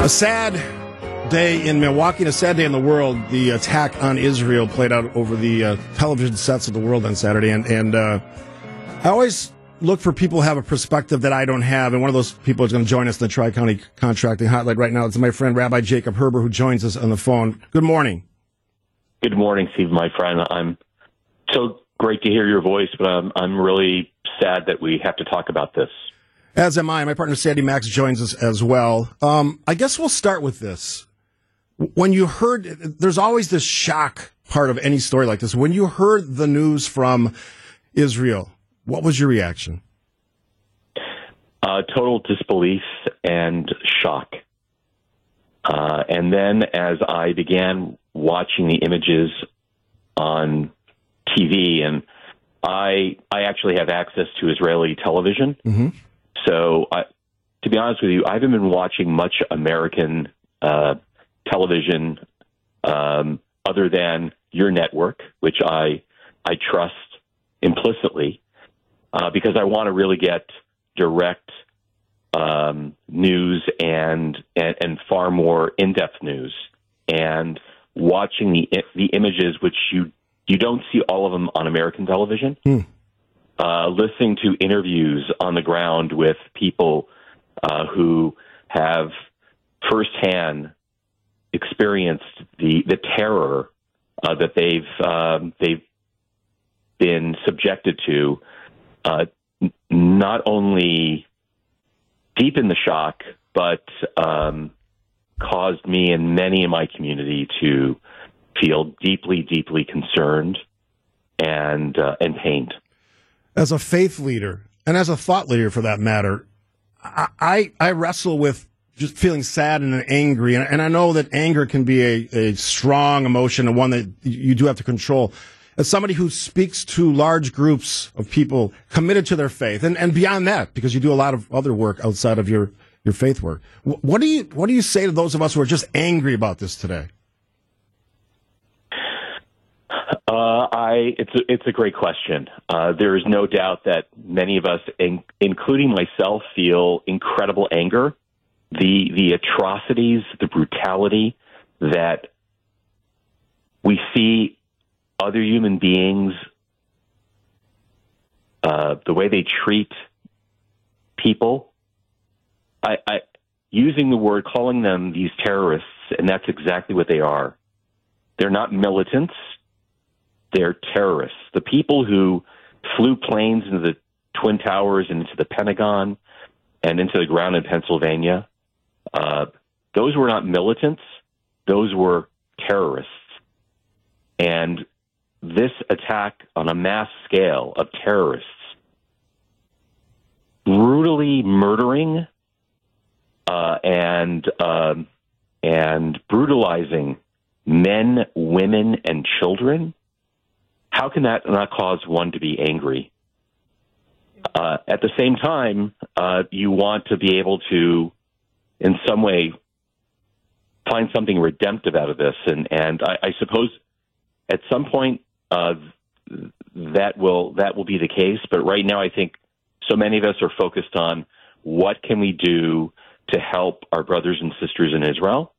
A sad day in Milwaukee and a sad day in the world. The attack on Israel played out over the uh, television sets of the world on Saturday. And, and uh, I always look for people who have a perspective that I don't have. And one of those people is going to join us in the Tri County Contracting Hotline right now. It's my friend Rabbi Jacob Herber who joins us on the phone. Good morning. Good morning, Steve, my friend. I'm so great to hear your voice, but I'm, I'm really sad that we have to talk about this. As am I. My partner Sandy Max joins us as well. Um, I guess we'll start with this. When you heard, there's always this shock part of any story like this. When you heard the news from Israel, what was your reaction? Uh, total disbelief and shock. Uh, and then as I began watching the images on TV, and I I actually have access to Israeli television, mm-hmm. So, I, to be honest with you, I haven't been watching much American uh, television um, other than your network, which I I trust implicitly uh, because I want to really get direct um, news and, and and far more in depth news and watching the the images which you you don't see all of them on American television. Hmm uh, listening to interviews on the ground with people uh, who have firsthand experienced the the terror uh, that they've um, they've been subjected to, uh, not only deepen the shock, but um, caused me and many in my community to feel deeply, deeply concerned and uh, and pained as a faith leader and as a thought leader for that matter, I, I, wrestle with just feeling sad and angry. And, and I know that anger can be a, a strong emotion and one that you do have to control. As somebody who speaks to large groups of people committed to their faith and, and beyond that, because you do a lot of other work outside of your, your faith work. What do you, what do you say to those of us who are just angry about this today? Uh, I it's a, it's a great question. Uh, there is no doubt that many of us, in, including myself, feel incredible anger. The the atrocities, the brutality that we see other human beings, uh, the way they treat people. I, I using the word, calling them these terrorists, and that's exactly what they are. They're not militants they're terrorists. The people who flew planes into the Twin Towers and into the Pentagon and into the ground in Pennsylvania, uh, those were not militants. Those were terrorists. And this attack on a mass scale of terrorists brutally murdering uh, and um, and brutalizing men, women, and children how can that not cause one to be angry? Uh, at the same time, uh, you want to be able to, in some way, find something redemptive out of this, and and I, I suppose at some point uh, that will that will be the case. But right now, I think so many of us are focused on what can we do to help our brothers and sisters in Israel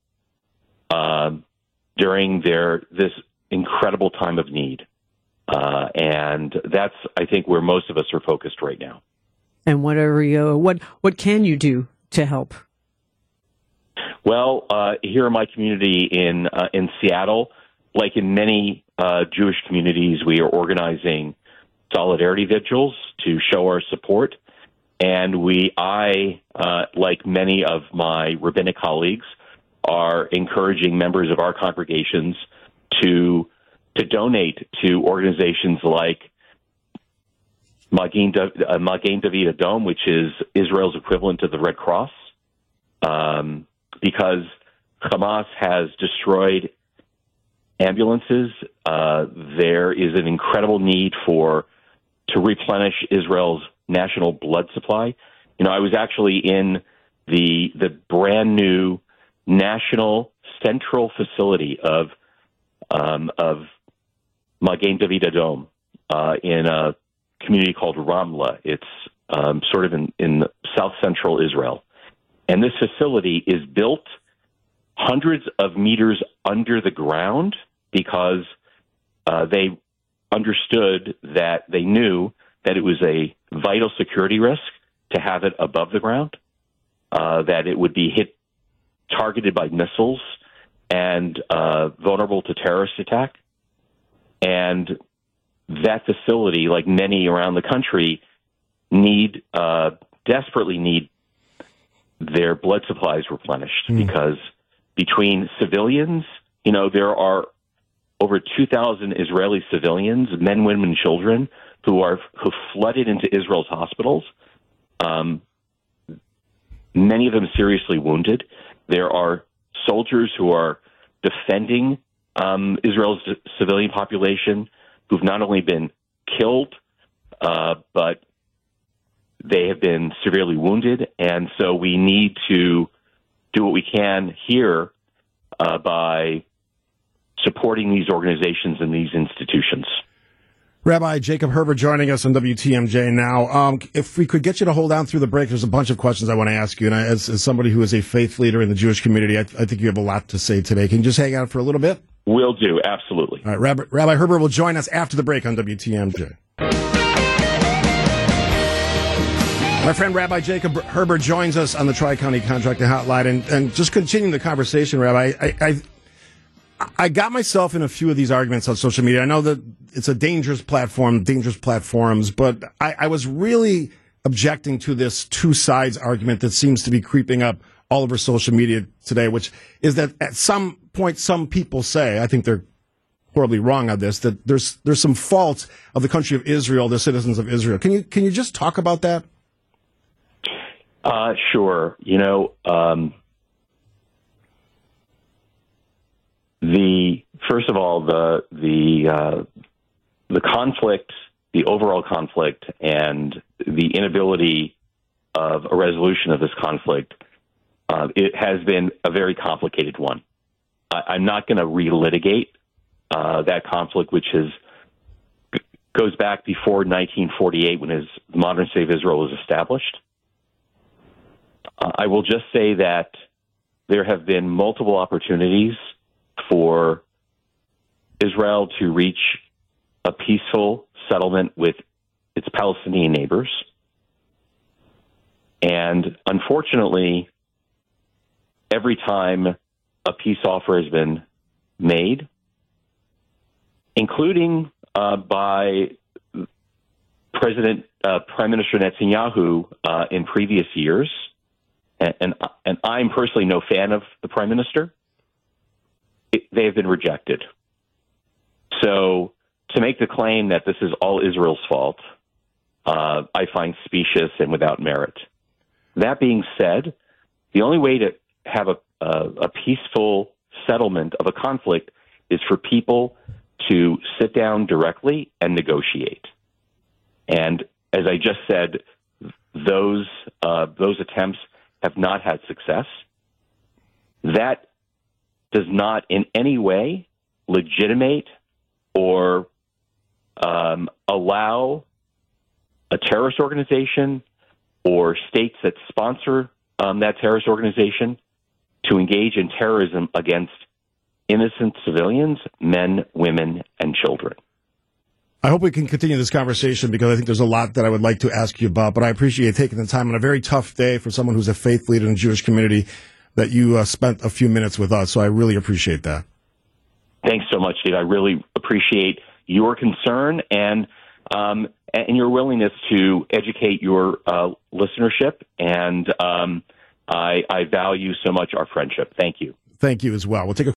uh, during their this incredible time of need. Uh, and that's, I think, where most of us are focused right now. And whatever you, what what can you do to help? Well, uh, here in my community in uh, in Seattle, like in many uh, Jewish communities, we are organizing solidarity vigils to show our support. And we, I, uh, like many of my rabbinic colleagues, are encouraging members of our congregations to to donate to organizations like Magen, uh, David Adom, which is Israel's equivalent to the Red Cross, um, because Hamas has destroyed ambulances. Uh, there is an incredible need for to replenish Israel's national blood supply. You know, I was actually in the the brand new national central facility of um, of Magen David Adom uh, in a community called Ramla. It's um, sort of in, in south central Israel. And this facility is built hundreds of meters under the ground because uh, they understood that they knew that it was a vital security risk to have it above the ground, uh, that it would be hit, targeted by missiles, and uh, vulnerable to terrorist attack. And that facility, like many around the country, need uh, desperately need their blood supplies replenished mm. because between civilians, you know, there are over 2,000 Israeli civilians, men, women, and children, who are who flooded into Israel's hospitals. Um, many of them seriously wounded. There are soldiers who are defending um, Israel's civilian population who've not only been killed, uh, but they have been severely wounded. And so we need to do what we can here uh, by supporting these organizations and these institutions. Rabbi Jacob Herber joining us on WTMJ now. Um, if we could get you to hold on through the break, there's a bunch of questions I want to ask you. And I, as, as, somebody who is a faith leader in the Jewish community, I, I, think you have a lot to say today. Can you just hang out for a little bit? Will do, absolutely. All right, Rabbi, Rabbi Herber will join us after the break on WTMJ. My friend Rabbi Jacob Herber joins us on the Tri County Contracting Hotline, and, and just continuing the conversation, Rabbi. I, I, I got myself in a few of these arguments on social media. I know that it's a dangerous platform, dangerous platforms, but I, I was really objecting to this two sides argument that seems to be creeping up all over social media today, which is that at some point, some people say, I think they're horribly wrong on this, that there's there's some fault of the country of Israel, the citizens of Israel. Can you can you just talk about that? Uh, sure. You know, um, the first of all the the uh, the conflict, the overall conflict, and the inability of a resolution of this conflict, uh, it has been a very complicated one. I, am not going to relitigate uh, that conflict, which is goes back before 1948 when his modern state of Israel was established. Uh, I will just say that there have been multiple opportunities for Israel to reach a peaceful settlement with its Palestinian neighbors. And unfortunately, every time a peace offer has been made, including uh, by President uh, Prime Minister Netanyahu uh, in previous years, and, and, and I'm personally no fan of the Prime Minister it, they have been rejected. So to make the claim that this is all Israel's fault, uh, I find specious and without merit. That being said, the only way to have a, a, a peaceful settlement of a conflict is for people to sit down directly and negotiate. And as I just said, those uh, those attempts have not had success. That does not in any way legitimate or um, allow a terrorist organization or states that sponsor um, that terrorist organization to engage in terrorism against innocent civilians, men, women, and children. I hope we can continue this conversation because I think there's a lot that I would like to ask you about. But I appreciate taking the time on a very tough day for someone who's a faith leader in the Jewish community that you uh, spent a few minutes with us. So I really appreciate that. Thanks so much, Steve. I really appreciate your concern and um, and your willingness to educate your uh, listenership. And um, I, I value so much our friendship. Thank you. Thank you as well. We'll take a